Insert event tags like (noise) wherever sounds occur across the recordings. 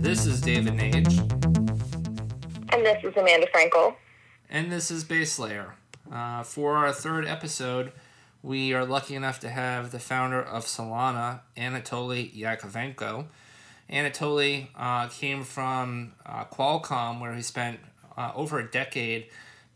This is David Nage, And this is Amanda Frankel. and this is Base Layer. Uh, for our third episode, we are lucky enough to have the founder of Solana, Anatoly Yakovenko. Anatoly uh, came from uh, Qualcomm, where he spent uh, over a decade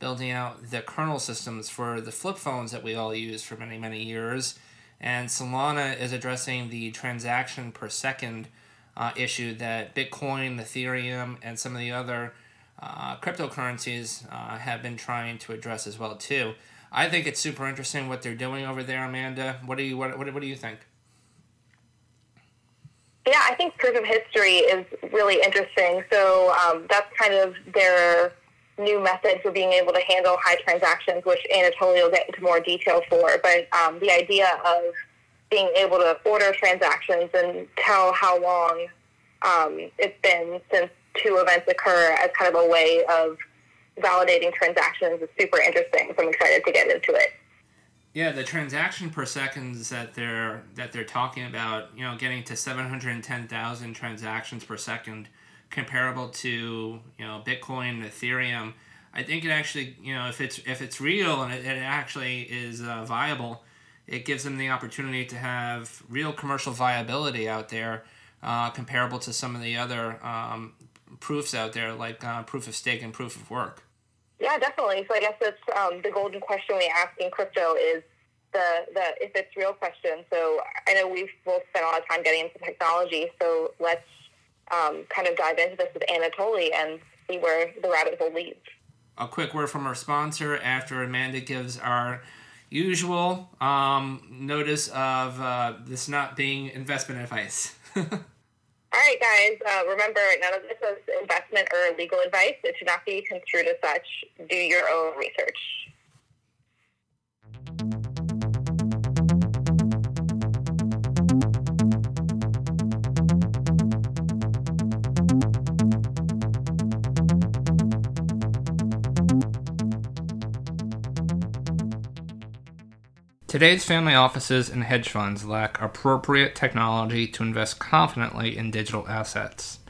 building out the kernel systems for the flip phones that we all use for many, many years. And Solana is addressing the transaction per second uh, issue that Bitcoin, Ethereum, and some of the other uh, cryptocurrencies uh, have been trying to address as well too. I think it's super interesting what they're doing over there, Amanda. What do you what, what, what do you think? Yeah, I think proof of history is really interesting. So um, that's kind of their new method for being able to handle high transactions, which Anatoly will get into more detail for. But um, the idea of being able to order transactions and tell how long um, it's been since two events occur as kind of a way of validating transactions is super interesting. So I'm excited to get into it. Yeah, the transaction per seconds that they're that they're talking about, you know, getting to seven hundred and ten thousand transactions per second, comparable to you know Bitcoin, Ethereum. I think it actually, you know, if it's if it's real and it, it actually is uh, viable, it gives them the opportunity to have real commercial viability out there, uh, comparable to some of the other um, proofs out there, like uh, proof of stake and proof of work. Yeah, definitely. So I guess that's um, the golden question we ask in crypto is the, the if it's real question. So I know we've both spent a lot of time getting into technology. So let's um, kind of dive into this with Anatoly and see where the rabbit hole leads. a quick word from our sponsor after Amanda gives our usual um, notice of uh, this not being investment advice. (laughs) All right, guys. Uh, remember, none of this is investment or legal advice. It should not be construed as such. Do your own research. Today's family offices and hedge funds lack appropriate technology to invest confidently in digital assets.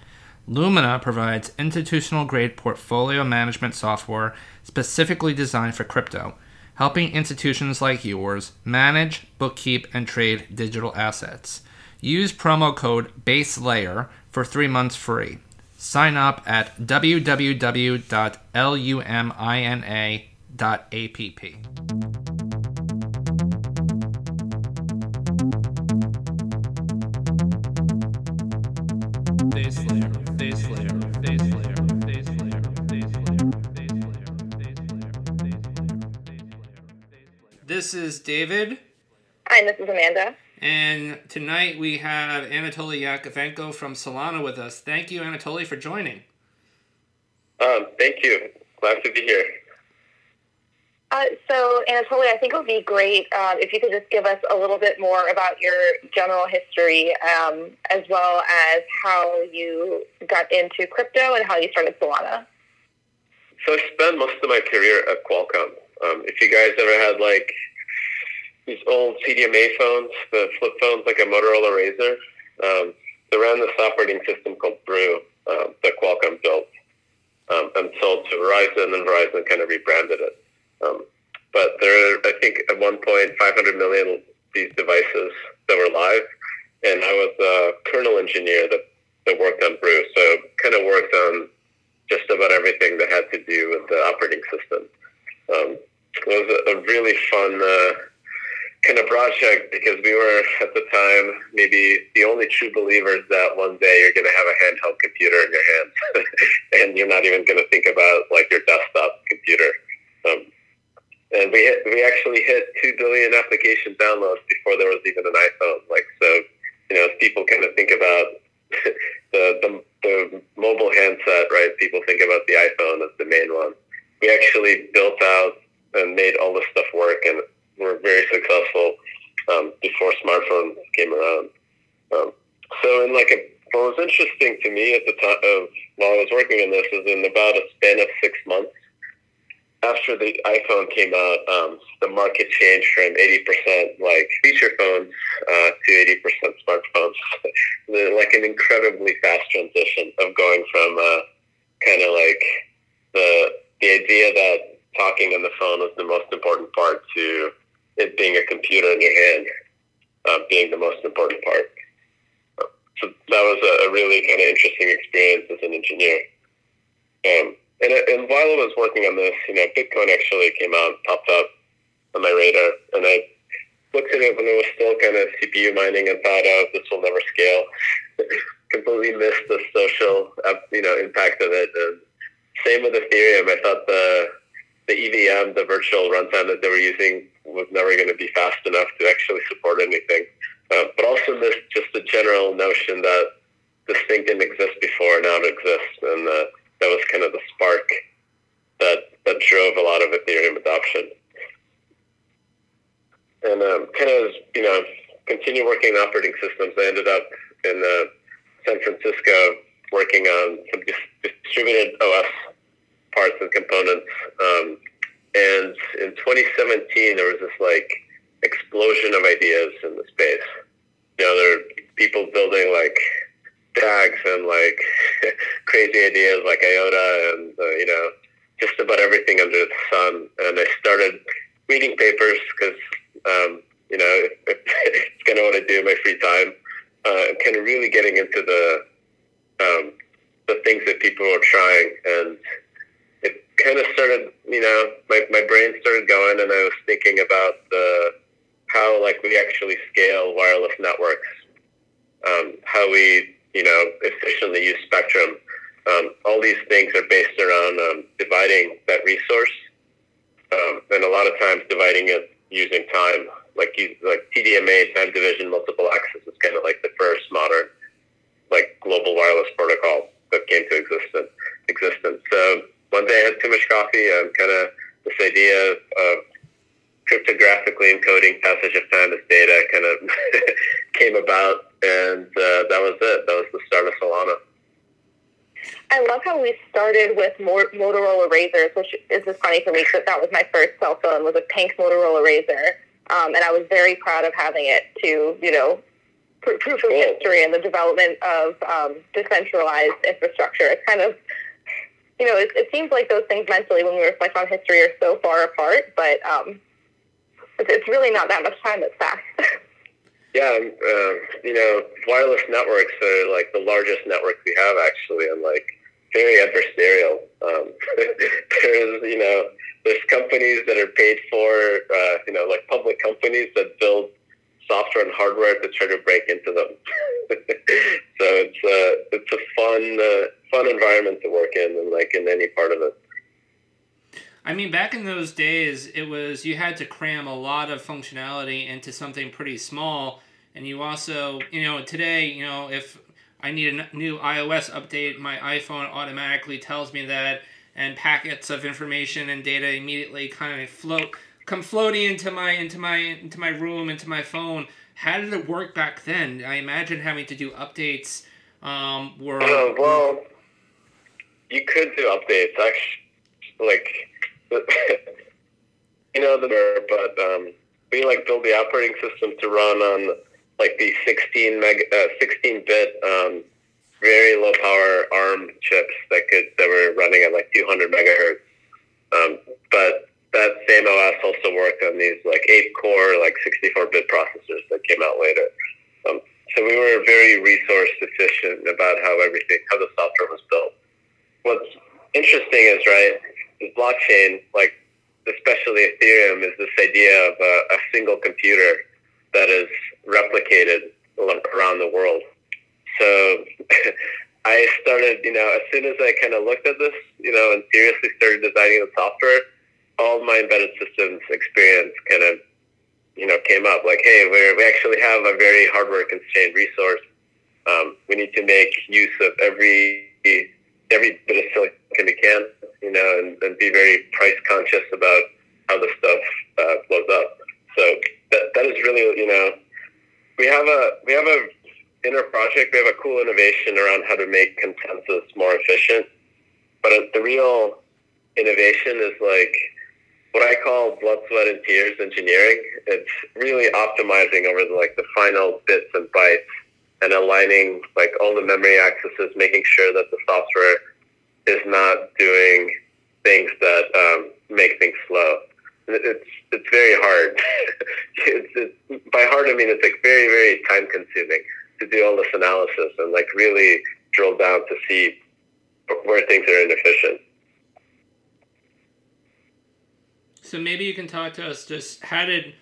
Lumina provides institutional grade portfolio management software specifically designed for crypto, helping institutions like yours manage, bookkeep, and trade digital assets. Use promo code BASELAYER for three months free. Sign up at www.lumina.app. This is David, Hi, this is Amanda. and tonight we have Anatoly Yakovenko from Solana with us. Thank you, Anatoly, for joining. Um, thank you. Glad to be here. Uh, so, Anatoly, I think it would be great um, if you could just give us a little bit more about your general history, um, as well as how you got into crypto and how you started Solana. So I spent most of my career at Qualcomm. Um, if you guys ever had like these old CDMA phones, the flip phones like a Motorola Razr, um, they ran this operating system called Brew um, that Qualcomm built um, and sold to Verizon, and Verizon kind of rebranded it. Um, but there are, I think, at one point, 500 million these devices that were live, and I was a kernel engineer that, that worked on Brew, so kind of worked on just about everything that had to do with the operating system. Um, it was a, a really fun uh, kind of project because we were at the time maybe the only true believers that one day you're going to have a handheld computer in your hands (laughs) and you're not even going to think about like your desktop computer. Um, and we hit, we actually hit two billion application downloads before there was even an iPhone. Like so, you know, if people kind of think about (laughs) the, the the mobile handset, right? People think about the iPhone as the main one. We actually built out and made all this stuff work, and were very successful um, before smartphones came around. Um, so, in like a, what was interesting to me at the time of while I was working on this is in about a span of six months after the iPhone came out, um, the market changed from 80% like feature phones uh, to 80% smartphones. like an incredibly fast transition of going from uh, kind of like the the idea that talking on the phone was the most important part to it being a computer in your hand uh, being the most important part. So that was a, a really kind of interesting experience as an engineer. Um, and, and while I was working on this, you know, Bitcoin actually came out, popped up on my radar, and I looked at it when it was still kind of CPU mining and thought, oh, this will never scale. Completely missed the social, uh, you know, impact of it. And same with Ethereum. I thought the the EVM, the virtual runtime that they were using, was never going to be fast enough to actually support anything. Uh, but also missed just the general notion that this thing didn't exist before, now it exists, and uh, that was kind of the spark that that drove a lot of Ethereum adoption. And um, kind of you know continue working on operating systems. I ended up in uh, San Francisco working on some dis- distributed OS parts and components. Um, and in 2017, there was this like explosion of ideas in the space. You know, there are people building like DAGs and like (laughs) crazy ideas like IOTA and, uh, you know, just about everything under the sun. And I started reading papers because, um, you know, (laughs) it's kind of what I do in my free time. Uh, kind of really getting into the um, the things that people were trying, and it kind of started. You know, my my brain started going, and I was thinking about the how like we actually scale wireless networks, um, how we you know, efficiently use spectrum. Um, all these things are based around um, dividing that resource, um, and a lot of times dividing it using time. Like like TDMA, time division, multiple access is kind of like the first modern, like global wireless protocol that came to existence. Existence. So one day I had too much coffee, and kind of this idea of cryptographically encoding passage of time as data kind of (laughs) came about and uh, that was it. That was the start of Solana. I love how we started with Motorola Razrs, which is just funny for me because that was my first cell phone was a pink Motorola Razr, um, and I was very proud of having it to you know pr- proof of history and the development of um, decentralized infrastructure. It's kind of you know it, it, seems like those things mentally when we reflect on history are so far apart, but um, it's, it's really not that much time that's passed. (laughs) Yeah, uh, you know, wireless networks are like the largest network we have actually, and like very adversarial. Um, (laughs) there's, you know, there's companies that are paid for, uh, you know, like public companies that build software and hardware to try to break into them. (laughs) so it's a it's a fun uh, fun environment to work in, and like in any part of it. I mean, back in those days, it was you had to cram a lot of functionality into something pretty small, and you also, you know, today, you know, if I need a new iOS update, my iPhone automatically tells me that, and packets of information and data immediately kind of float come floating into my into my into my room into my phone. How did it work back then? I imagine having to do updates um, were. Uh, well, you could do updates. Actually, like (laughs) you know the but um, we like build the operating system to run on like the 16 meg, uh, 16 bit, um, very low power ARM chips that could that were running at like 200 megahertz. Um, but that same OS also worked on these like eight core, like 64 bit processors that came out later. Um, so we were very resource efficient about how everything, how the software was built. What's interesting is right is blockchain, like especially Ethereum, is this idea of a, a single computer that is replicated around the world. So (laughs) I started, you know, as soon as I kind of looked at this, you know, and seriously started designing the software, all my embedded systems experience kind of, you know, came up. Like, hey, we we actually have a very hardware constrained resource. Um, we need to make use of every every bit of silicon we can you know, and, and be very price conscious about how the stuff uh, blows up. So that, that is really, you know, we have a we have a inner project. We have a cool innovation around how to make consensus more efficient. But the real innovation is like what I call blood, sweat, and tears engineering. It's really optimizing over the, like the final bits and bytes and aligning like all the memory accesses, making sure that the software is not doing things that um, make things slow. It's it's very hard. (laughs) it's, it's, by hard I mean it's like very very time consuming to do all this analysis and like really drill down to see where things are inefficient. So maybe you can talk to us just how did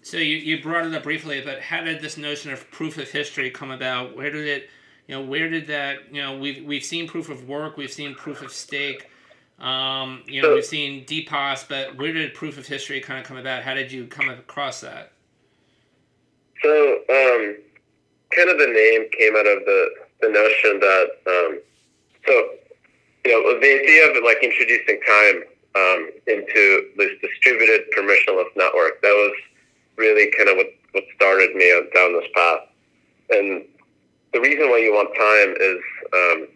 so you, you brought it up briefly, but how did this notion of proof of history come about? Where did it you know where did that you know we've we've seen proof of work, we've seen proof of stake, um, you know we've seen DPoS, but where did proof of history kind of come about? How did you come across that? So um, kind of the name came out of the the notion that um, so you know the idea of like introducing time um, into this distributed permissionless network. That was really kind of what, what started me down this path. And the reason why you want time is um,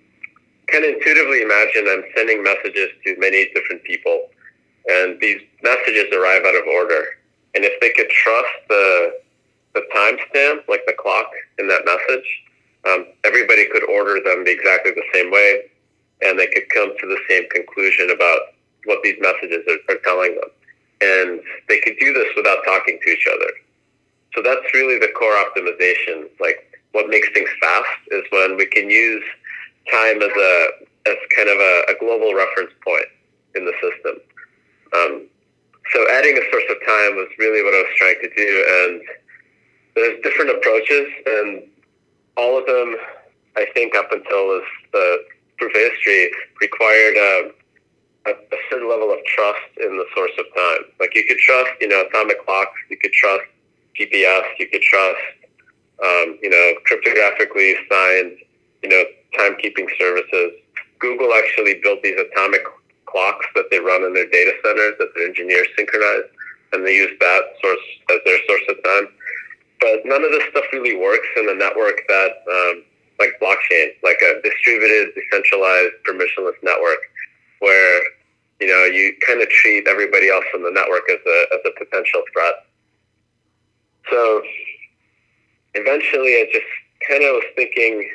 of intuitively imagine I'm sending messages to many different people, and these messages arrive out of order. And if they could trust the the timestamp, like the clock in that message, um, everybody could order them exactly the same way, and they could come to the same conclusion about what these messages are, are telling them. And they could do this without talking to each other. So that's really the core optimization. Like what makes things fast is when we can use time as a as kind of a, a global reference point in the system. Um, so adding a source of time was really what I was trying to do, and there's different approaches, and all of them, I think, up until this the proof of history, required uh, a, a certain level of trust in the source of time. Like you could trust, you know, atomic clocks, you could trust GPS, you could trust, um, you know, cryptographically signed, you know, timekeeping services. Google actually built these atomic clocks that they run in their data centers that their engineers synchronize, and they use that source as their source of time. But none of this stuff really works in a network that, um, like blockchain, like a distributed, decentralized, permissionless network, where you know, you kind of treat everybody else in the network as a, as a potential threat. So eventually I just kind of was thinking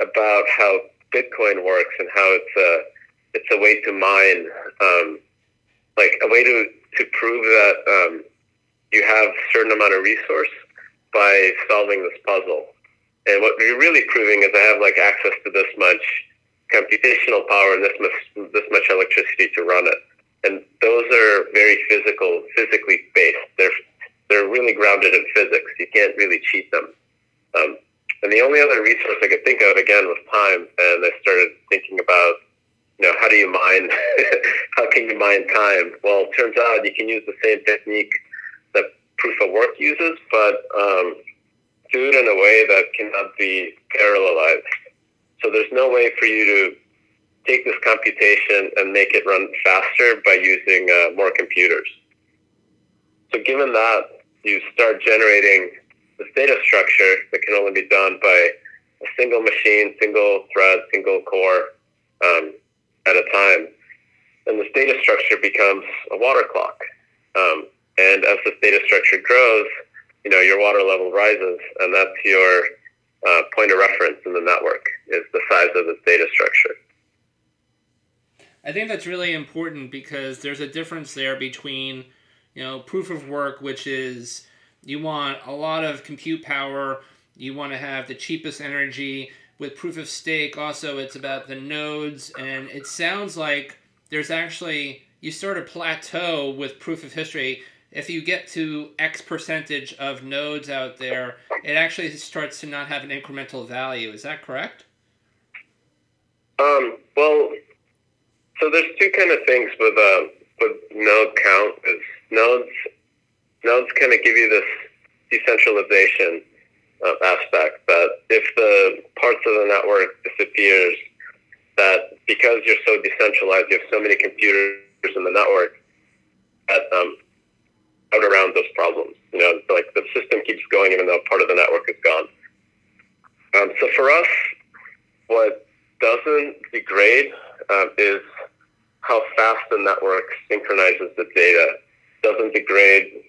about how Bitcoin works and how it's a, it's a way to mine, um, like a way to, to prove that um, you have a certain amount of resource by solving this puzzle. And what you're really proving is I have like access to this much computational power and this much, this much electricity to run it. And those are very physical, physically based. They're they're really grounded in physics. You can't really cheat them. Um, and the only other resource I could think of again was time. And I started thinking about, you know, how do you mine? (laughs) how can you mine time? Well, it turns out you can use the same technique that proof of work uses, but um, do it in a way that cannot be parallelized. So there's no way for you to take this computation and make it run faster by using uh, more computers. So given that, you start generating this data structure that can only be done by a single machine, single thread, single core um, at a time. And this data structure becomes a water clock. Um, and as this data structure grows, you know, your water level rises, and that's your uh, point of reference in the network is the size of this data structure. I think that's really important because there's a difference there between, you know, proof of work, which is you want a lot of compute power, you want to have the cheapest energy. With proof of stake, also, it's about the nodes, and it sounds like there's actually you sort of plateau with proof of history if you get to X percentage of nodes out there, it actually starts to not have an incremental value. Is that correct? Um, well, so there's two kind of things with uh, with node count. Is nodes nodes kind of give you this decentralization uh, aspect that if the parts of the network disappears, that because you're so decentralized, you have so many computers in the network that um, out around those problems. You know, like the system keeps going even though part of the network is gone. Um, so for us, what doesn't degrade um, is how fast the network synchronizes the data doesn't degrade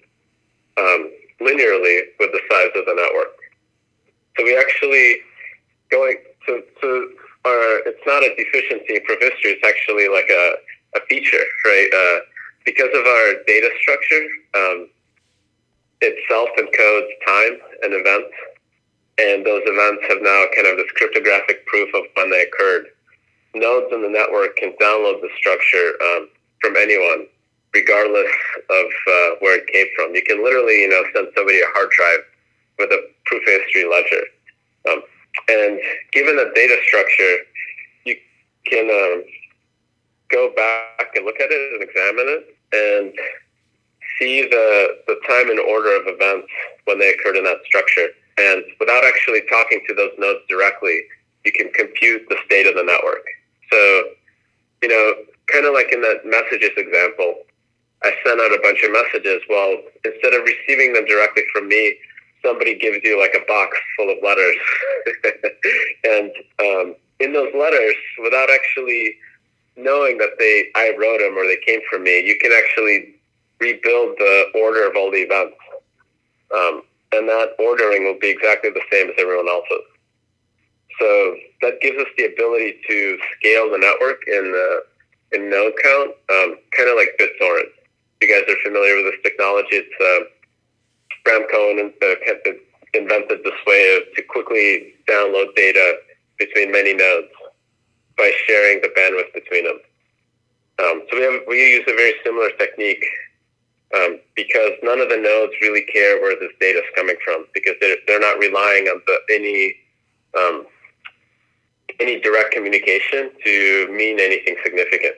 um, linearly with the size of the network. So we actually going to, to our, it's not a deficiency in proof history, it's actually like a, a feature, right? Uh, because of our data structure, um, it self encodes time and events, and those events have now kind of this cryptographic proof of when they occurred. Nodes in the network can download the structure um, from anyone, regardless of uh, where it came from. You can literally, you know, send somebody a hard drive with a proof of history ledger. Um, and given the data structure, you can um, go back and look at it and examine it and see the, the time and order of events when they occurred in that structure. And without actually talking to those nodes directly, you can compute the state of the network. So, you know, kind of like in that messages example, I sent out a bunch of messages. Well, instead of receiving them directly from me, somebody gives you like a box full of letters. (laughs) and um, in those letters, without actually knowing that they I wrote them or they came from me, you can actually rebuild the order of all the events. Um, and that ordering will be exactly the same as everyone else's. So that gives us the ability to scale the network in the in node count, um, kind of like BitTorrent. If you guys are familiar with this technology, it's uh, Bram Cohen uh, invented this way of, to quickly download data between many nodes by sharing the bandwidth between them. Um, so we have we use a very similar technique um, because none of the nodes really care where this data is coming from because they're, they're not relying on the, any um, any direct communication to mean anything significant.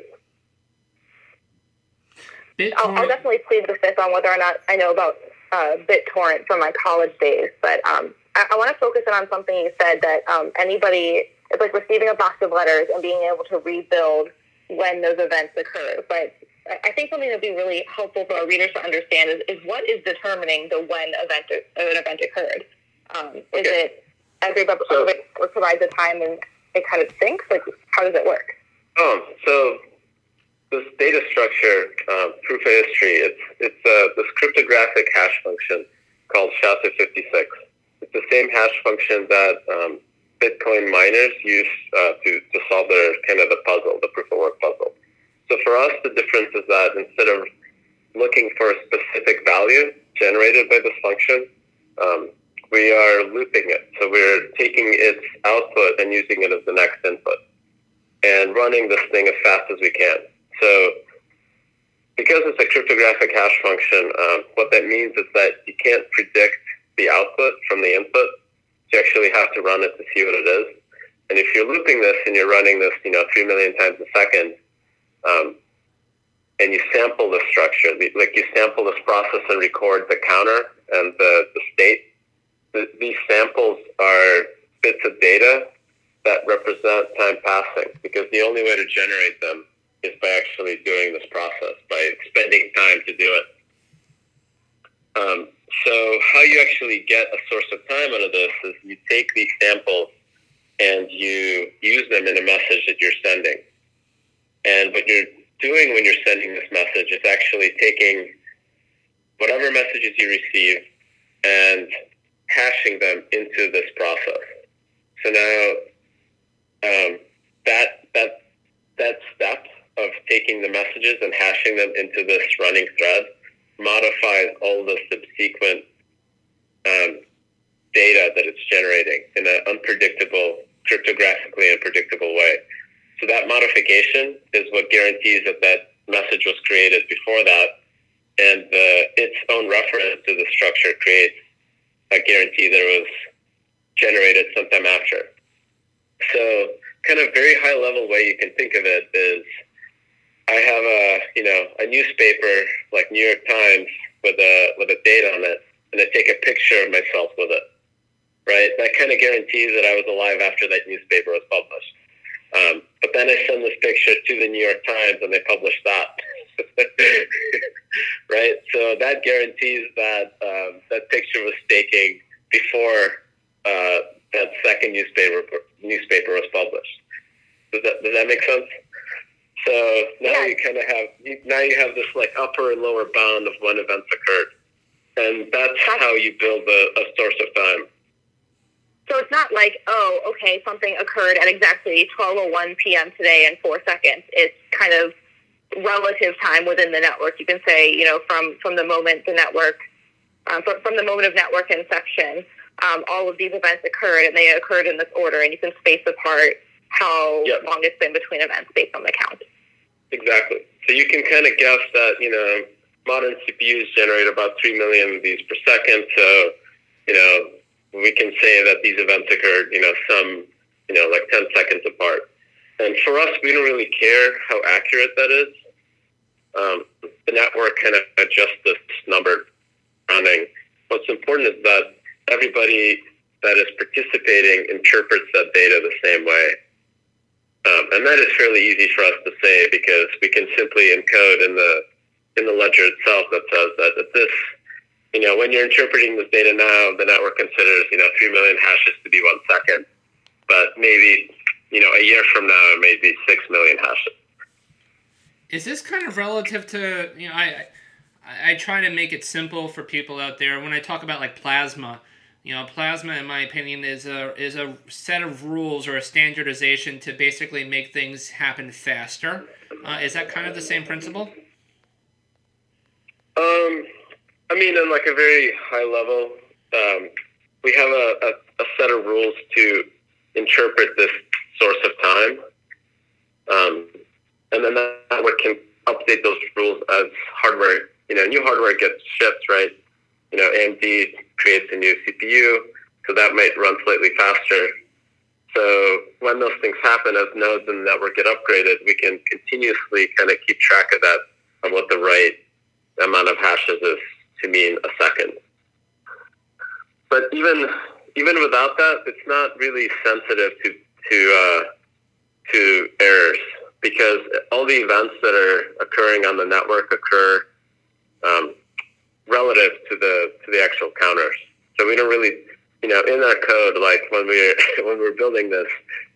I'll, I'll, definitely plead the fifth on whether or not I know about uh, BitTorrent from my college days, but um, I, I want to focus in on something you said that um, anybody it's like receiving a box of letters and being able to rebuild when those events occur. But I think something that would be really helpful for our readers to understand is, is what is determining the when event an event occurred. Um, is okay. it everybody so, provides a time and it kind of syncs? Like, how does it work? Um, so this data structure, um, proof of history, it's it's uh, this cryptographic hash function called SHA-256. It's the same hash function that um, Bitcoin miners use uh, to to solve their kind of the puzzle, the proof of work puzzle. So for us, the difference is that instead of looking for a specific value generated by this function, um, we are looping it. So we're taking its output and using it as the next input and running this thing as fast as we can. So because it's a cryptographic hash function, um, what that means is that you can't predict the output from the input. You actually have to run it to see what it is. And if you're looping this and you're running this, you know, three million times a second, um, and you sample the structure, like you sample this process and record the counter and the, the state. The, these samples are bits of data that represent time passing because the only way to generate them is by actually doing this process, by spending time to do it. Um, so how you actually get a source of time out of this is you take these samples and you use them in a message that you're sending. And what you're doing when you're sending this message is actually taking whatever messages you receive and hashing them into this process. So now um, that that that step of taking the messages and hashing them into this running thread modifies all the subsequent um, data that it's generating in an unpredictable, cryptographically unpredictable way. So that modification is what guarantees that that message was created before that, and the, its own reference to the structure creates a guarantee that was generated sometime after. So, kind of very high level way you can think of it is, I have a you know a newspaper like New York Times with a with a date on it, and I take a picture of myself with it. Right, that kind of guarantees that I was alive after that newspaper was published. Um, but then I send this picture to the New York Times and they publish that. (laughs) (laughs) right? So that guarantees that um, that picture was taken before uh, that second newspaper newspaper was published. Does that, does that make sense? So now yeah. you kind of have now you have this like upper and lower bound of when events occurred, and that's how you build a, a source of time. So it's not like, oh, okay, something occurred at exactly 12:01 p.m. today in four seconds. It's kind of relative time within the network. You can say, you know, from from the moment the network, um, from, from the moment of network inception, um, all of these events occurred, and they occurred in this order, and you can space apart how yep. long it's been between events based on the count. Exactly. So you can kind of guess that, you know, modern CPUs generate about 3 million of these per second. So, you know, we can say that these events occurred, you know, some, you know, like 10 seconds apart. And for us, we don't really care how accurate that is. Um, the network kind of adjusts this number running. What's important is that everybody that is participating interprets that data the same way. Um, and that is fairly easy for us to say because we can simply encode in the in the ledger itself that says that at this, you know, when you're interpreting this data now, the network considers you know three million hashes to be one second, but maybe you know a year from now it may be six million hashes. Is this kind of relative to you know I I, I try to make it simple for people out there when I talk about like plasma you know, plasma, in my opinion, is a is a set of rules or a standardization to basically make things happen faster. Uh, is that kind of the same principle? Um, I mean, on like a very high level, um, we have a, a, a, set of rules to interpret this source of time, um, and then that network can update those rules as hardware. You know, new hardware gets shipped, right? You know, AMD creates a new CPU, so that might run slightly faster. So when those things happen, as nodes in the network get upgraded, we can continuously kind of keep track of that, of what the right amount of hashes is to mean a second. But even even without that, it's not really sensitive to to uh, to errors because all the events that are occurring on the network occur um, relative to the to the actual counters. So we don't really, you know, in our code, like when we (laughs) when we're building this,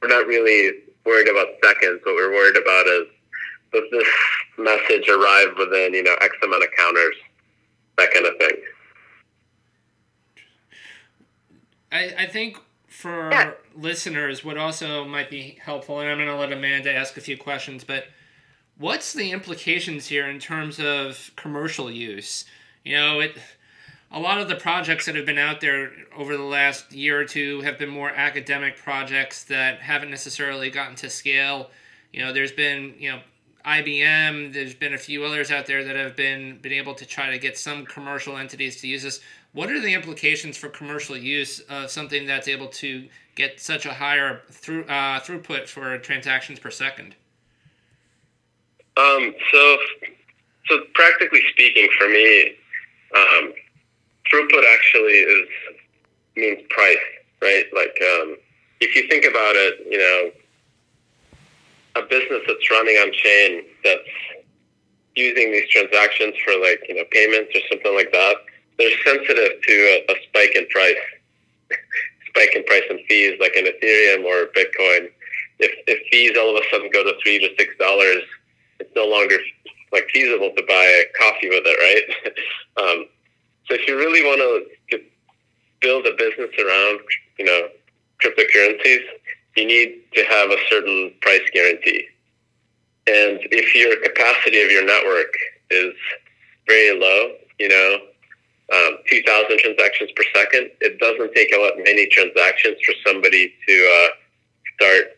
we're not really worried about seconds. What we're worried about is does this message arrive within you know X amount of counters, that kind of thing. I, I think for yeah. listeners, what also might be helpful, and I'm going to let Amanda ask a few questions, but what's the implications here in terms of commercial use? You know, it a lot of the projects that have been out there over the last year or two have been more academic projects that haven't necessarily gotten to scale. You know, there's been, you know, IBM, there's been a few others out there that have been been able to try to get some commercial entities to use this. What are the implications for commercial use of something that's able to get such a higher through uh, throughput for transactions per second? Um, so, so practically speaking, for me, um, throughput actually is means price, right? Like um, if you think about it, you know, a business that's running on chain that's using these transactions for like you know payments or something like that, they're sensitive to a, a spike in price, (laughs) spike in price and fees, like in Ethereum or Bitcoin. If if fees all of a sudden go to three to six dollars, it's no longer like feasible to buy a coffee with it, right? (laughs) um, so if you really want to build a business around, you know, cryptocurrencies, you need to have a certain price guarantee. And if your capacity of your network is very low, you know, um, 2,000 transactions per second, it doesn't take a lot many transactions for somebody to uh, start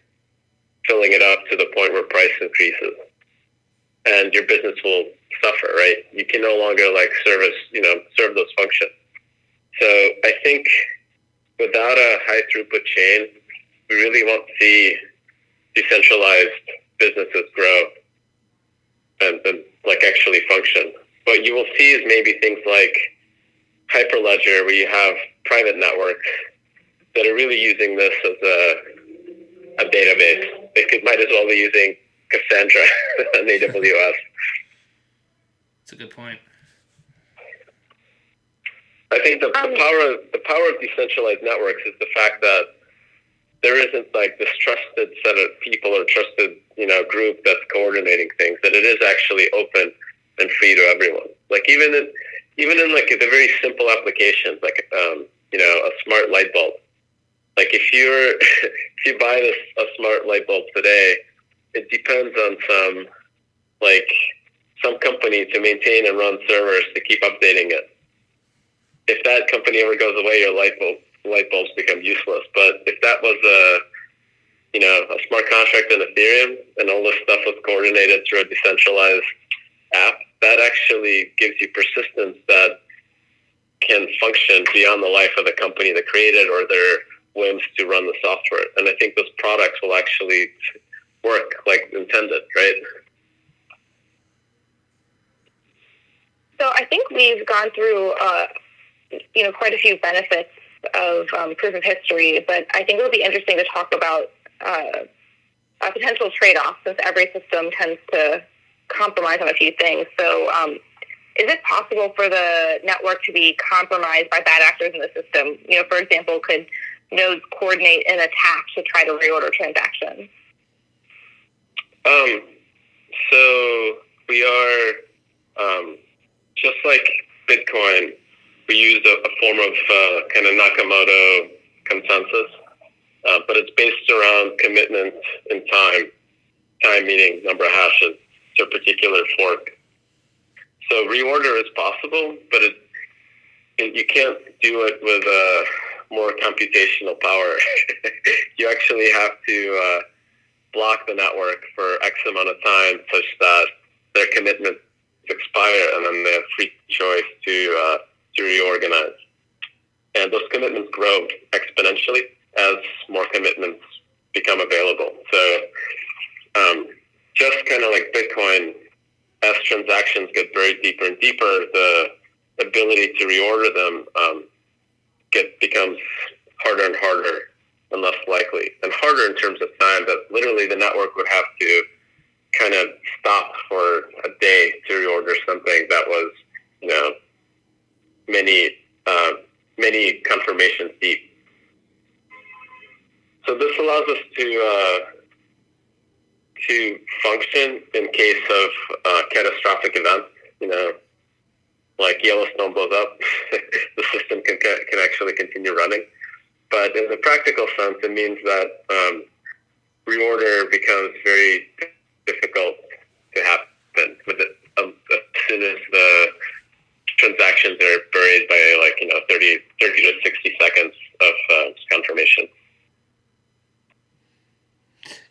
filling it up to the point where price increases and your business will suffer, right? You can no longer like service, you know, serve those functions. So I think without a high throughput chain, we really won't see decentralized businesses grow and, and like actually function. What you will see is maybe things like Hyperledger, where you have private networks that are really using this as a, a database. They could might as well be using Cassandra (laughs) on AWS. That's a good point. I think the, the um, power of, the power of decentralized networks is the fact that there isn't like this trusted set of people or trusted you know group that's coordinating things. That it is actually open and free to everyone. Like even in even in like the very simple applications, like um, you know a smart light bulb. Like if you're (laughs) if you buy this a smart light bulb today, it depends on some like some company to maintain and run servers to keep updating it. If that company ever goes away, your light bulb light bulbs become useless. But if that was a you know a smart contract in Ethereum and all this stuff was coordinated through a decentralized app, that actually gives you persistence that can function beyond the life of the company that created or their whims to run the software. And I think those products will actually work like intended, right? So I think we've gone through, uh, you know, quite a few benefits of um, proof of history, but I think it would be interesting to talk about uh, a potential trade-off since every system tends to compromise on a few things. So, um, is it possible for the network to be compromised by bad actors in the system? You know, for example, could nodes coordinate an attack to try to reorder transactions? Um, so we are um, just like Bitcoin. We use a, a form of uh, kind of Nakamoto consensus, uh, but it's based around commitment in time. Time meaning number of hashes to a particular fork. So reorder is possible, but it, it you can't do it with uh, more computational power. (laughs) you actually have to uh, block the network for X amount of time, such that their commitments expire, and then they have free choice to uh, to reorganize. And those commitments grow exponentially as more commitments become available. So um, just kind of like Bitcoin, as transactions get buried deeper and deeper, the ability to reorder them um, get becomes harder and harder and less likely, and harder in terms of time. That literally the network would have to kind of stop for a day to reorder something that was, you know, many uh, many confirmations deep. So this allows us to uh, to function in case of uh, catastrophic events. You know, like Yellowstone blows up, (laughs) the system can can actually continue running. But in the practical sense, it means that um, reorder becomes very difficult to happen with it, um, as soon as the transactions are buried by like you know 30, 30 to sixty seconds of uh, confirmation.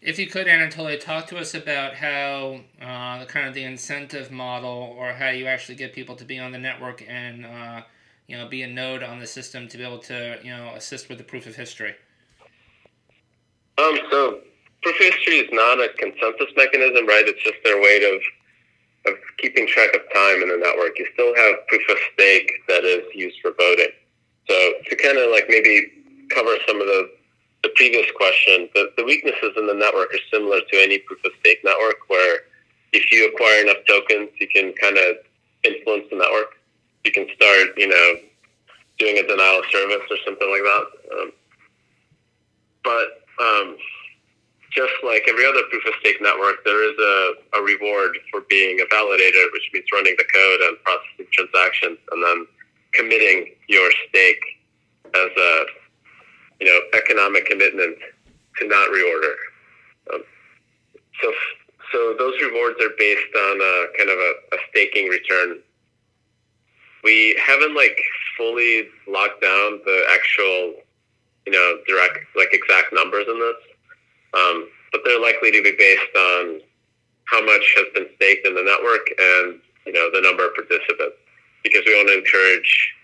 If you could, Anatoly, talk to us about how uh, the kind of the incentive model, or how you actually get people to be on the network and uh, you know be a node on the system to be able to you know assist with the proof of history. Um. So proof of history is not a consensus mechanism, right? It's just their way of of keeping track of time in the network. You still have proof of stake that is used for voting. So to kind of like maybe cover some of the the previous question, the, the weaknesses in the network are similar to any proof of stake network where if you acquire enough tokens, you can kind of influence the network. You can start, you know, doing a denial of service or something like that. Um, but um, just like every other proof of stake network, there is a, a reward for being a validator, which means running the code and processing transactions and then committing your stake as a you know, economic commitment to not reorder. Um, so, so those rewards are based on a, kind of a, a staking return. We haven't like fully locked down the actual, you know, direct like exact numbers in this, um, but they're likely to be based on how much has been staked in the network and you know the number of participants, because we want to encourage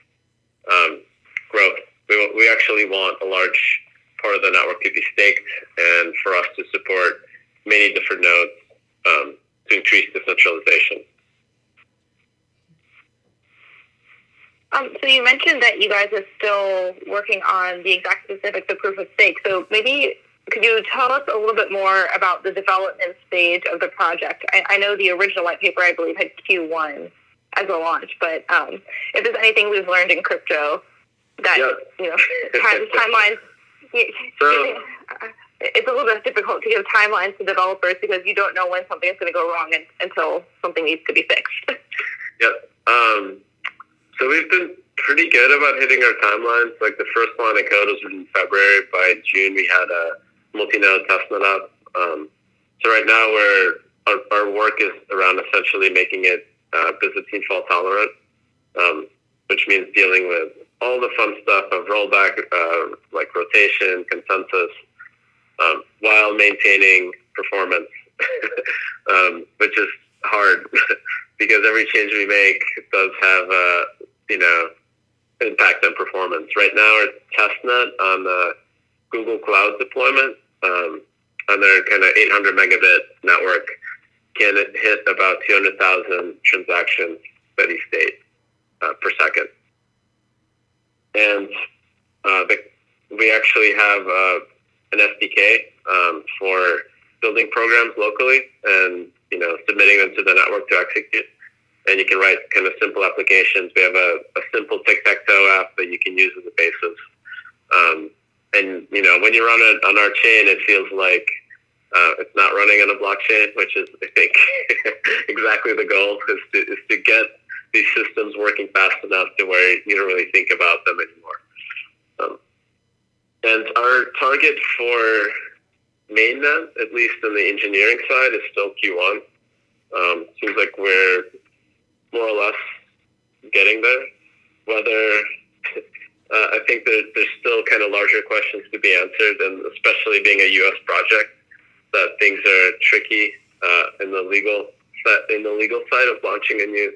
um, growth we, we actually want a large part of the network to be staked and for us to support many different nodes um, to increase decentralization. Um, so you mentioned that you guys are still working on the exact specifics of proof of stake. So maybe could you tell us a little bit more about the development stage of the project? I, I know the original white paper, I believe, had Q1 as a launch, but um, if there's anything we've learned in crypto that yeah. you know time, (laughs) timelines (laughs) so, it's a little bit difficult to give timelines to developers because you don't know when something is going to go wrong until something needs to be fixed. (laughs) yep. Um, so we've been pretty good about hitting our timelines. Like the first line of code was in February. By June, we had a multi-node testnet up. Um, so right now, we're our, our, work is around essentially making it uh, Byzantine fault tolerant, um, which means dealing with all the fun stuff of rollback, uh, like rotation, consensus, um, while maintaining performance, (laughs) um, which is hard (laughs) because every change we make does have a you know impact on performance. Right now, our testnet on the Google Cloud deployment um, on their kind of 800 megabit network can hit about 200,000 transactions steady state uh, per second. And uh, we actually have uh, an SDK um, for building programs locally and you know submitting them to the network to execute. And you can write kind of simple applications. We have a, a simple tic-tac-toe app that you can use as a basis. Um, and you know when you run it on our chain, it feels like uh, it's not running on a blockchain, which is I think (laughs) exactly the goal is to, is to get these systems working fast enough to where you don't really think about them anymore. Um, and our target for mainnet, at least on the engineering side, is still Q1. Um, seems like we're more or less getting there. Whether (laughs) uh, I think that there's still kind of larger questions to be answered, and especially being a U.S. project, that things are tricky uh, in the legal in the legal side of launching a new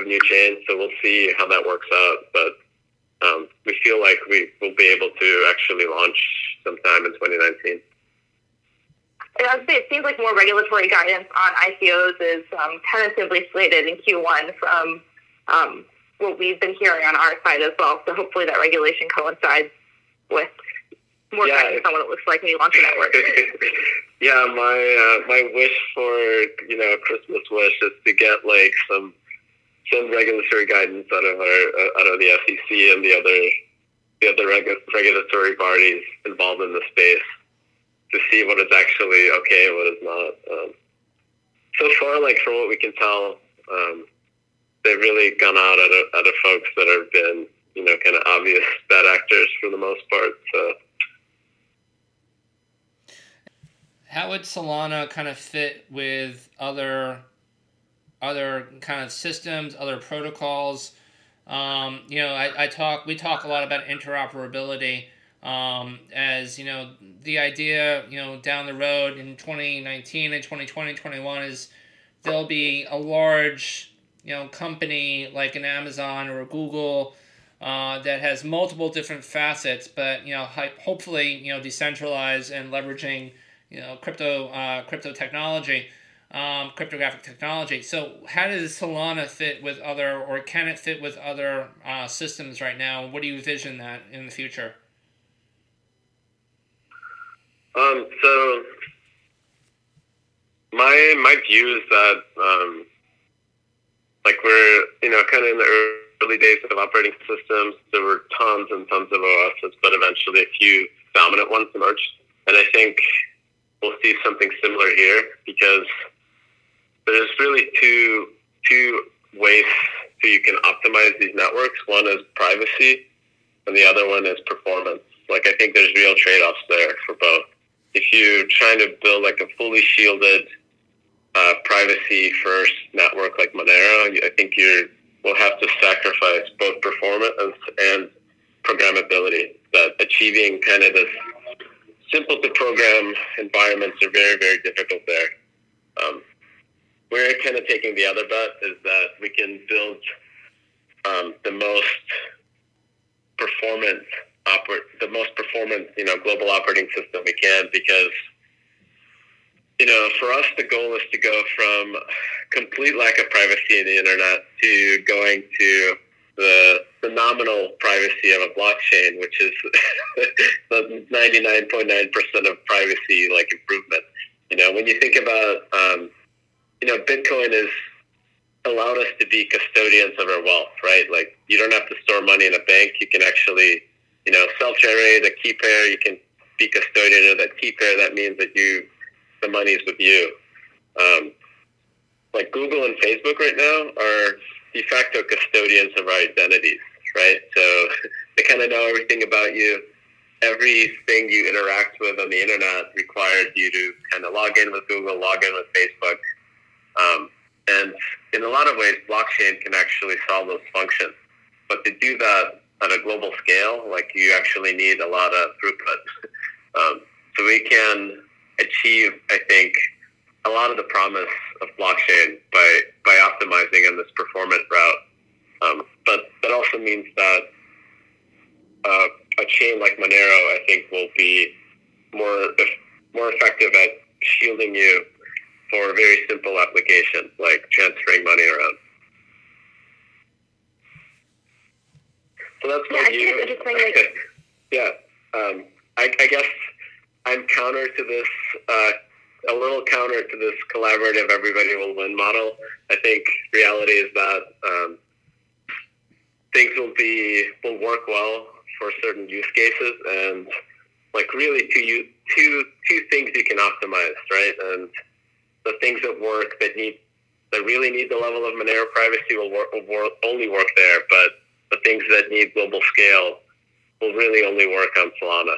of new chain. So we'll see how that works out, but um, we feel like we will be able to actually launch sometime in 2019. I would say it seems like more regulatory guidance on ICOs is um, tentatively slated in Q1 from um, what we've been hearing on our side as well. So hopefully that regulation coincides with more yeah, guidance on what it looks like when you launch a network. (laughs) yeah, my uh, my wish for you know Christmas wish is to get like some some regulatory guidance out of our uh, out of the SEC and the other the other regu- regulatory bodies involved in the space to see what is actually okay and what is not. Um, so far, like from what we can tell, um, they've really gone out at, a, at a folks that have been you know kind of obvious bad actors for the most part. So. How would Solana kind of fit with other other kind of systems, other protocols. Um, you know, I, I talk we talk a lot about interoperability um, as you know the idea you know down the road in 2019 and 2020 21 is there'll be a large you know company like an Amazon or a Google uh, that has multiple different facets, but you know hopefully you know decentralized and leveraging you know crypto uh, crypto technology um, cryptographic technology. So, how does Solana fit with other, or can it fit with other uh, systems right now? What do you envision that in the future? Um, so, my my view is that um, like we're you know kind of in the early days of operating systems. There were tons and tons of OSs, but eventually a few dominant ones emerged, and I think we'll see something similar here because there's really two two ways so you can optimize these networks. One is privacy, and the other one is performance. Like I think there's real trade-offs there for both. If you're trying to build like a fully shielded uh, privacy first network like Monero, I think you will have to sacrifice both performance and programmability. That achieving kind of this simple to program environments are very, very difficult there. Um, we're kind of taking the other bet is that we can build um, the most performant oper- the most performant you know global operating system we can because you know for us the goal is to go from complete lack of privacy in the internet to going to the, the nominal privacy of a blockchain, which is (laughs) the 99.9% of privacy like improvement. You know, when you think about um, you know, Bitcoin has allowed us to be custodians of our wealth, right? Like you don't have to store money in a bank. You can actually, you know, self-generate a key pair. You can be custodian of that key pair, that means that you the money's with you. Um, like Google and Facebook right now are de facto custodians of our identities, right? So (laughs) they kind of know everything about you. Everything you interact with on the internet requires you to kind of log in with Google, log in with Facebook. Um, and in a lot of ways, blockchain can actually solve those functions. But to do that on a global scale, like you actually need a lot of throughput. (laughs) Um, so we can achieve, I think, a lot of the promise of blockchain by by optimizing on this performance route. Um, but that also means that uh, a chain like Monero, I think, will be more more effective at shielding you for a very simple applications like transferring money around. So that's my yeah, view. Like... (laughs) yeah, um, I, I, guess I'm counter to this, uh, a little counter to this collaborative everybody will win model. I think reality is that um, things will be will work well for certain use cases, and like really two two two things you can optimize, right? And the things that work that need that really need the level of Monero privacy will, work, will work, only work there, but the things that need global scale will really only work on Solana.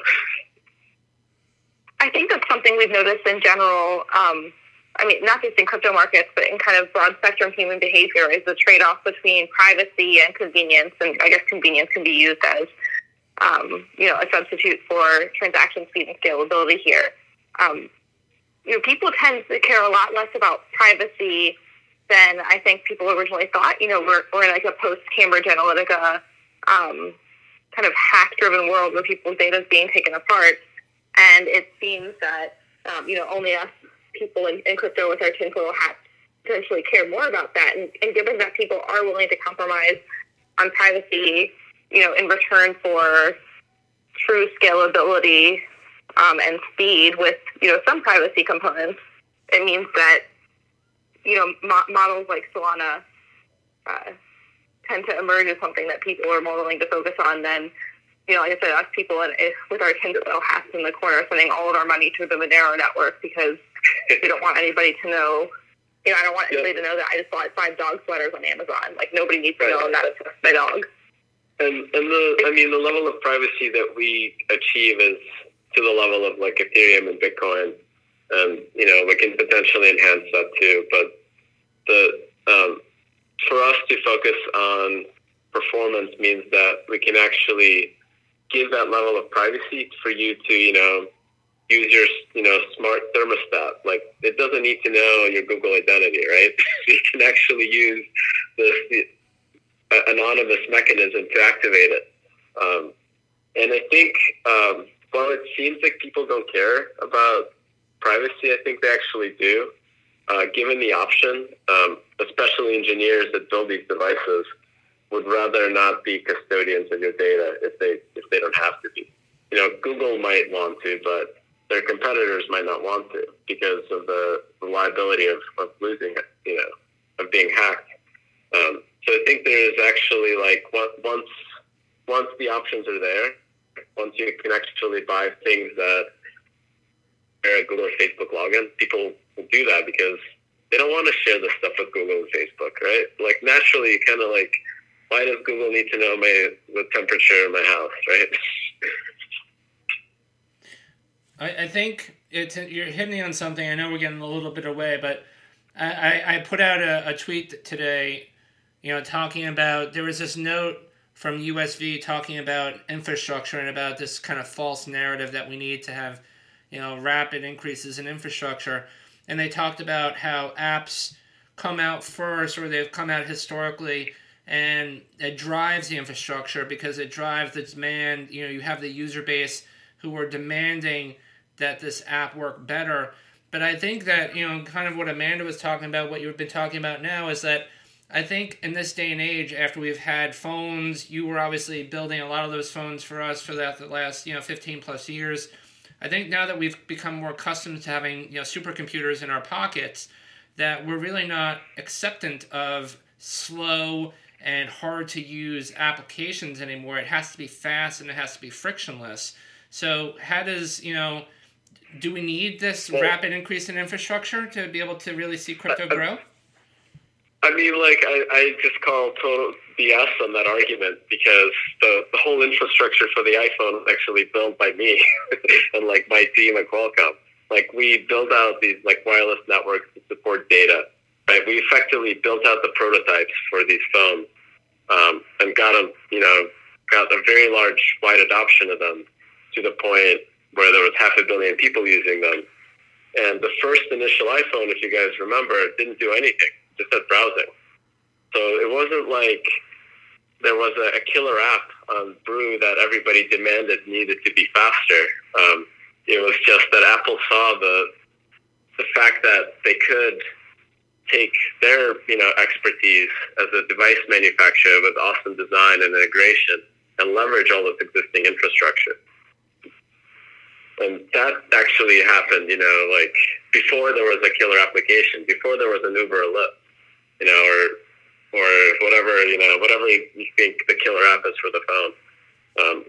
I think that's something we've noticed in general. Um, I mean, not just in crypto markets, but in kind of broad spectrum human behavior is the trade off between privacy and convenience. And I guess convenience can be used as, um, you know, a substitute for transaction speed and scalability here. Um, you know, people tend to care a lot less about privacy than I think people originally thought. You know, we're, we're in like a post Cambridge Analytica um, kind of hack driven world where people's data is being taken apart. And it seems that, um, you know, only us people in, in crypto with our tinfoil hats potentially care more about that. And, and given that people are willing to compromise on privacy, you know, in return for true scalability um, and speed with, you know, some privacy components, it means that you know, mo- models like Solana uh, tend to emerge as something that people are more willing to focus on than, you know, like I said, us people in, with our tinfoil hats in the corner sending all of our money to the Monero network because we don't want anybody to know. You know, I don't want anybody to know that I just bought five dog sweaters on Amazon. Like nobody needs to right. know that it's my dog. And and the I mean the level of privacy that we achieve is to the level of like Ethereum and Bitcoin and you know we can potentially enhance that too. But the um, for us to focus on performance means that we can actually give that level of privacy for you to you know use your you know smart thermostat. Like it doesn't need to know your Google identity, right? (laughs) you can actually use this anonymous mechanism to activate it. Um, and I think um, while it seems like people don't care about privacy, I think they actually do. Uh, given the option, um, especially engineers that build these devices would rather not be custodians of your data if they if they don't have to be. You know, Google might want to, but their competitors might not want to because of the, the liability of, of losing it, you know, of being hacked. Um, so I think there's actually like once once the options are there, once you can actually buy things that are a Google or Facebook login, people will do that because they don't want to share the stuff with Google and Facebook, right? Like naturally, kind of like, why does Google need to know my the temperature in my house, right? (laughs) I, I think it's you're hitting me on something. I know we're getting a little bit away, but I, I, I put out a, a tweet today, you know, talking about there was this note from USV talking about infrastructure and about this kind of false narrative that we need to have you know, rapid increases in infrastructure. And they talked about how apps come out first or they've come out historically and it drives the infrastructure because it drives the demand. You know, you have the user base who are demanding that this app work better. But I think that, you know, kind of what Amanda was talking about, what you've been talking about now is that I think in this day and age, after we've had phones, you were obviously building a lot of those phones for us for that the last, you know, 15 plus years. I think now that we've become more accustomed to having you know supercomputers in our pockets, that we're really not acceptant of slow and hard to use applications anymore. It has to be fast and it has to be frictionless. So how does you know? Do we need this well, rapid increase in infrastructure to be able to really see crypto grow? I mean, like I, I just call total BS on that argument because the, the whole infrastructure for the iPhone was actually built by me (laughs) and like my team at Qualcomm. Like we built out these like wireless networks to support data. Right, we effectively built out the prototypes for these phones um, and got them, you know, got a very large, wide adoption of them to the point where there was half a billion people using them. And the first initial iPhone, if you guys remember, didn't do anything, just had browsing. So it wasn't like there was a, a killer app on Brew that everybody demanded needed to be faster. Um, it was just that Apple saw the the fact that they could take their you know expertise as a device manufacturer with awesome design and integration and leverage all of existing infrastructure. And that actually happened, you know, like before there was a killer application, before there was an Uber or Lyft, you know, or or whatever, you know, whatever you think the killer app is for the phone. Um,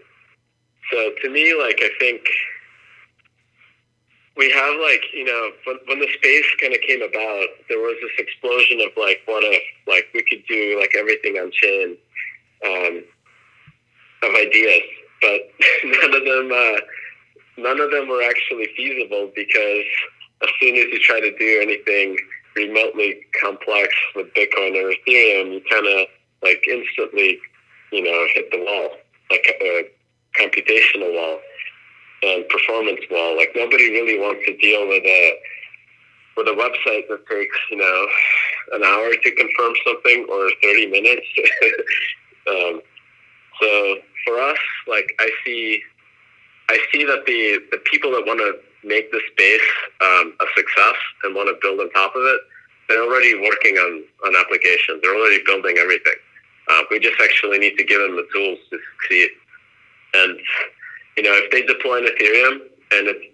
so to me, like I think we have like you know when, when the space kind of came about, there was this explosion of like what if like we could do like everything on chain um, of ideas, but (laughs) none of them uh, none of them were actually feasible because as soon as you try to do anything remotely complex with Bitcoin or Ethereum, you kind of like instantly you know hit the wall like a computational wall and performance wall. Like nobody really wants to deal with a with a website that takes you know an hour to confirm something or thirty minutes. (laughs) um, so for us, like I see, I see that the the people that want to make the space um, a success and want to build on top of it, they're already working on on applications. They're already building everything. Uh, we just actually need to give them the tools to succeed. And you know, if they deploy an Ethereum and it's,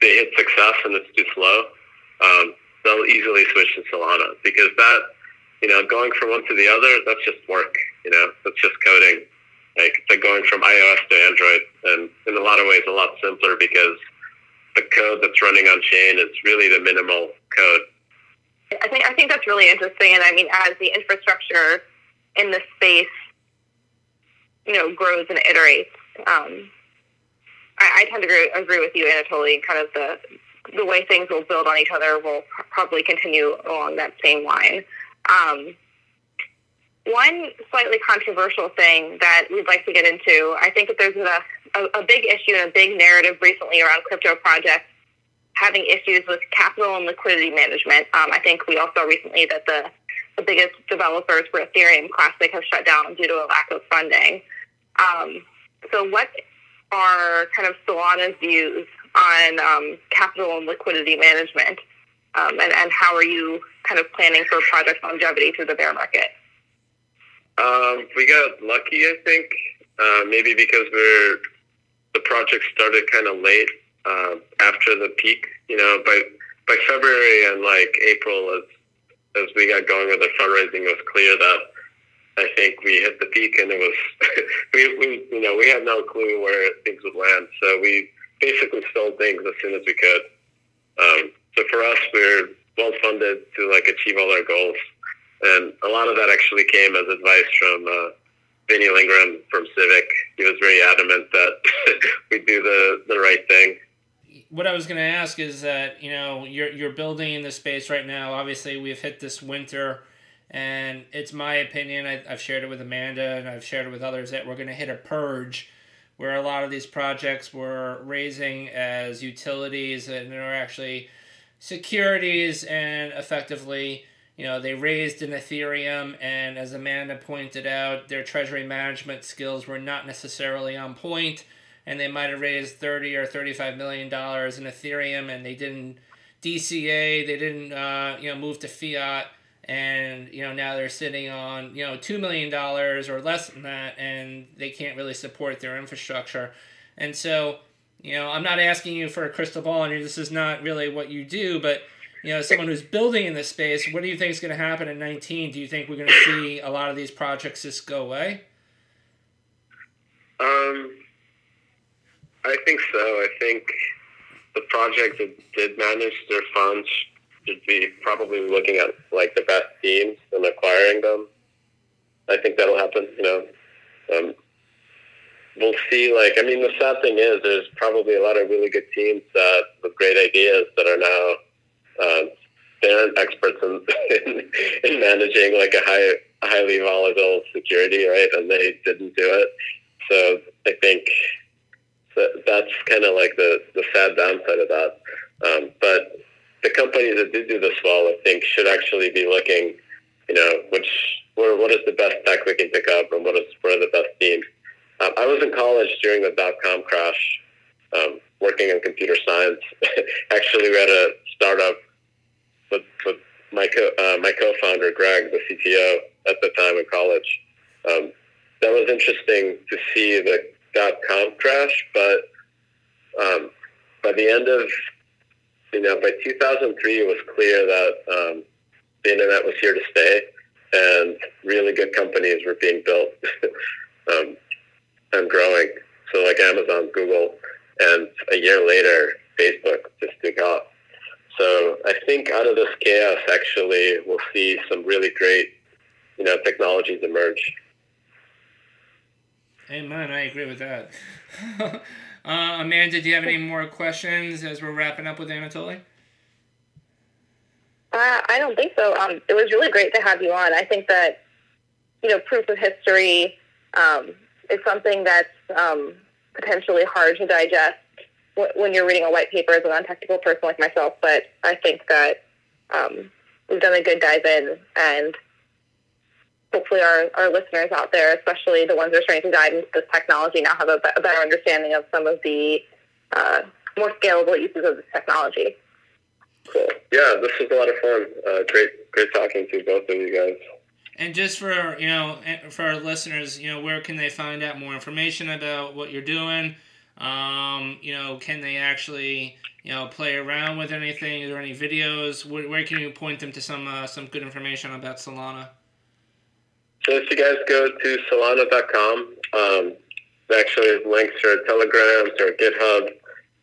they hit success and it's too slow, um, they'll easily switch to Solana because that, you know, going from one to the other, that's just work. You know, that's just coding. Like it's like going from iOS to Android, and in a lot of ways, a lot simpler because the code that's running on chain is really the minimal code. I think I think that's really interesting, and I mean, as the infrastructure in the space, you know, grows and iterates, um, I, I tend to agree, agree with you, Anatoly. Kind of the the way things will build on each other will probably continue along that same line. Um, one slightly controversial thing that we'd like to get into, I think that there's a, a, a big issue and a big narrative recently around crypto projects having issues with capital and liquidity management. Um, I think we also recently that the the biggest developers for Ethereum Classic have shut down due to a lack of funding. Um, so, what are kind of Solana's views on um, capital and liquidity management, um, and, and how are you kind of planning for project longevity through the bear market? Um, we got lucky, I think, uh, maybe because we're the project started kind of late uh, after the peak. You know, by by February and like April, as as we got going with the fundraising, it was clear that I think we hit the peak, and it was (laughs) we, we you know we had no clue where things would land. So we basically sold things as soon as we could. Um, so for us, we're well funded to like achieve all our goals, and a lot of that actually came as advice from uh, Vinny Lingham from Civic. He was very adamant that (laughs) we do the the right thing. What I was going to ask is that you know you're you're building in this space right now. Obviously, we've hit this winter and it's my opinion. I, have shared it with Amanda and I've shared it with others that we're going to hit a purge where a lot of these projects were raising as utilities and they're actually securities and effectively you know they raised in ethereum and as amanda pointed out their treasury management skills were not necessarily on point and they might have raised 30 or 35 million dollars in ethereum and they didn't dca they didn't uh, you know move to fiat and you know now they're sitting on you know two million dollars or less than that, and they can't really support their infrastructure. And so, you know, I'm not asking you for a crystal ball, and this is not really what you do, but you know, someone who's building in this space, what do you think is going to happen in 19? Do you think we're going to see a lot of these projects just go away? Um, I think so. I think the project that did manage their funds should be probably looking at like the best teams and acquiring them. I think that'll happen. You know, um, we'll see. Like, I mean, the sad thing is, there's probably a lot of really good teams that with great ideas that are now um, they aren't experts in, in, (laughs) in managing like a high highly volatile security, right? And they didn't do it. So I think that that's kind of like the the sad downside of that. Um, but the companies that did do this well, I think, should actually be looking, you know, which what is the best tech we can pick up, and what is what are the best teams. Um, I was in college during the dot com crash, um, working in computer science. (laughs) actually, we had a startup with, with my co uh, my co-founder Greg, the CTO at the time in college. Um, that was interesting to see the dot com crash, but um, by the end of you know by 2003, it was clear that um, the internet was here to stay, and really good companies were being built (laughs) um, and growing. So like Amazon, Google, and a year later, Facebook just took off. So I think out of this chaos, actually, we'll see some really great, you know, technologies emerge. Amen. I agree with that. (laughs) uh, Amanda, do you have any more questions as we're wrapping up with Anatoly? Uh, I don't think so. Um, it was really great to have you on. I think that you know proof of history um, is something that's um, potentially hard to digest when you're reading a white paper as a non-technical person like myself. But I think that um, we've done a good dive in, and hopefully our, our listeners out there, especially the ones that are starting to dive into this technology, now have a, a better understanding of some of the uh, more scalable uses of this technology. Cool. Yeah, this was a lot of fun. Uh, great, great talking to both of you guys. And just for you know, for our listeners, you know, where can they find out more information about what you're doing? Um, you know, can they actually you know play around with anything? Are there any videos? Where, where can you point them to some uh, some good information about Solana? So if you guys go to Solana.com, um, actually links to Telegrams or GitHub.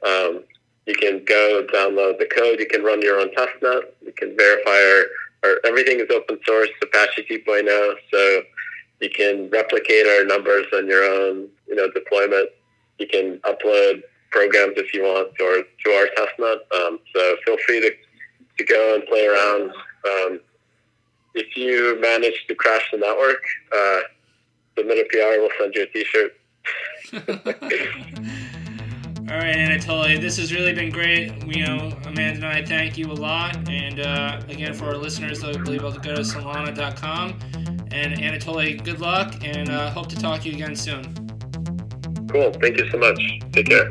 Um, you can go download the code. You can run your own testnet. You can verify our, our everything is open source, Apache 2.0. So you can replicate our numbers on your own, you know, deployment you can upload programs if you want to our, to our testnet. Um, so feel free to, to go and play around. Um, if you manage to crash the network, uh, submit a PR, we'll send you a t-shirt. (laughs) All right, Anatoly, this has really been great. You know, Amanda and I thank you a lot. And uh, again, for our listeners, they'll be able to go to solana.com. And Anatoly, good luck, and uh, hope to talk to you again soon. Cool. Thank you so much. Take care.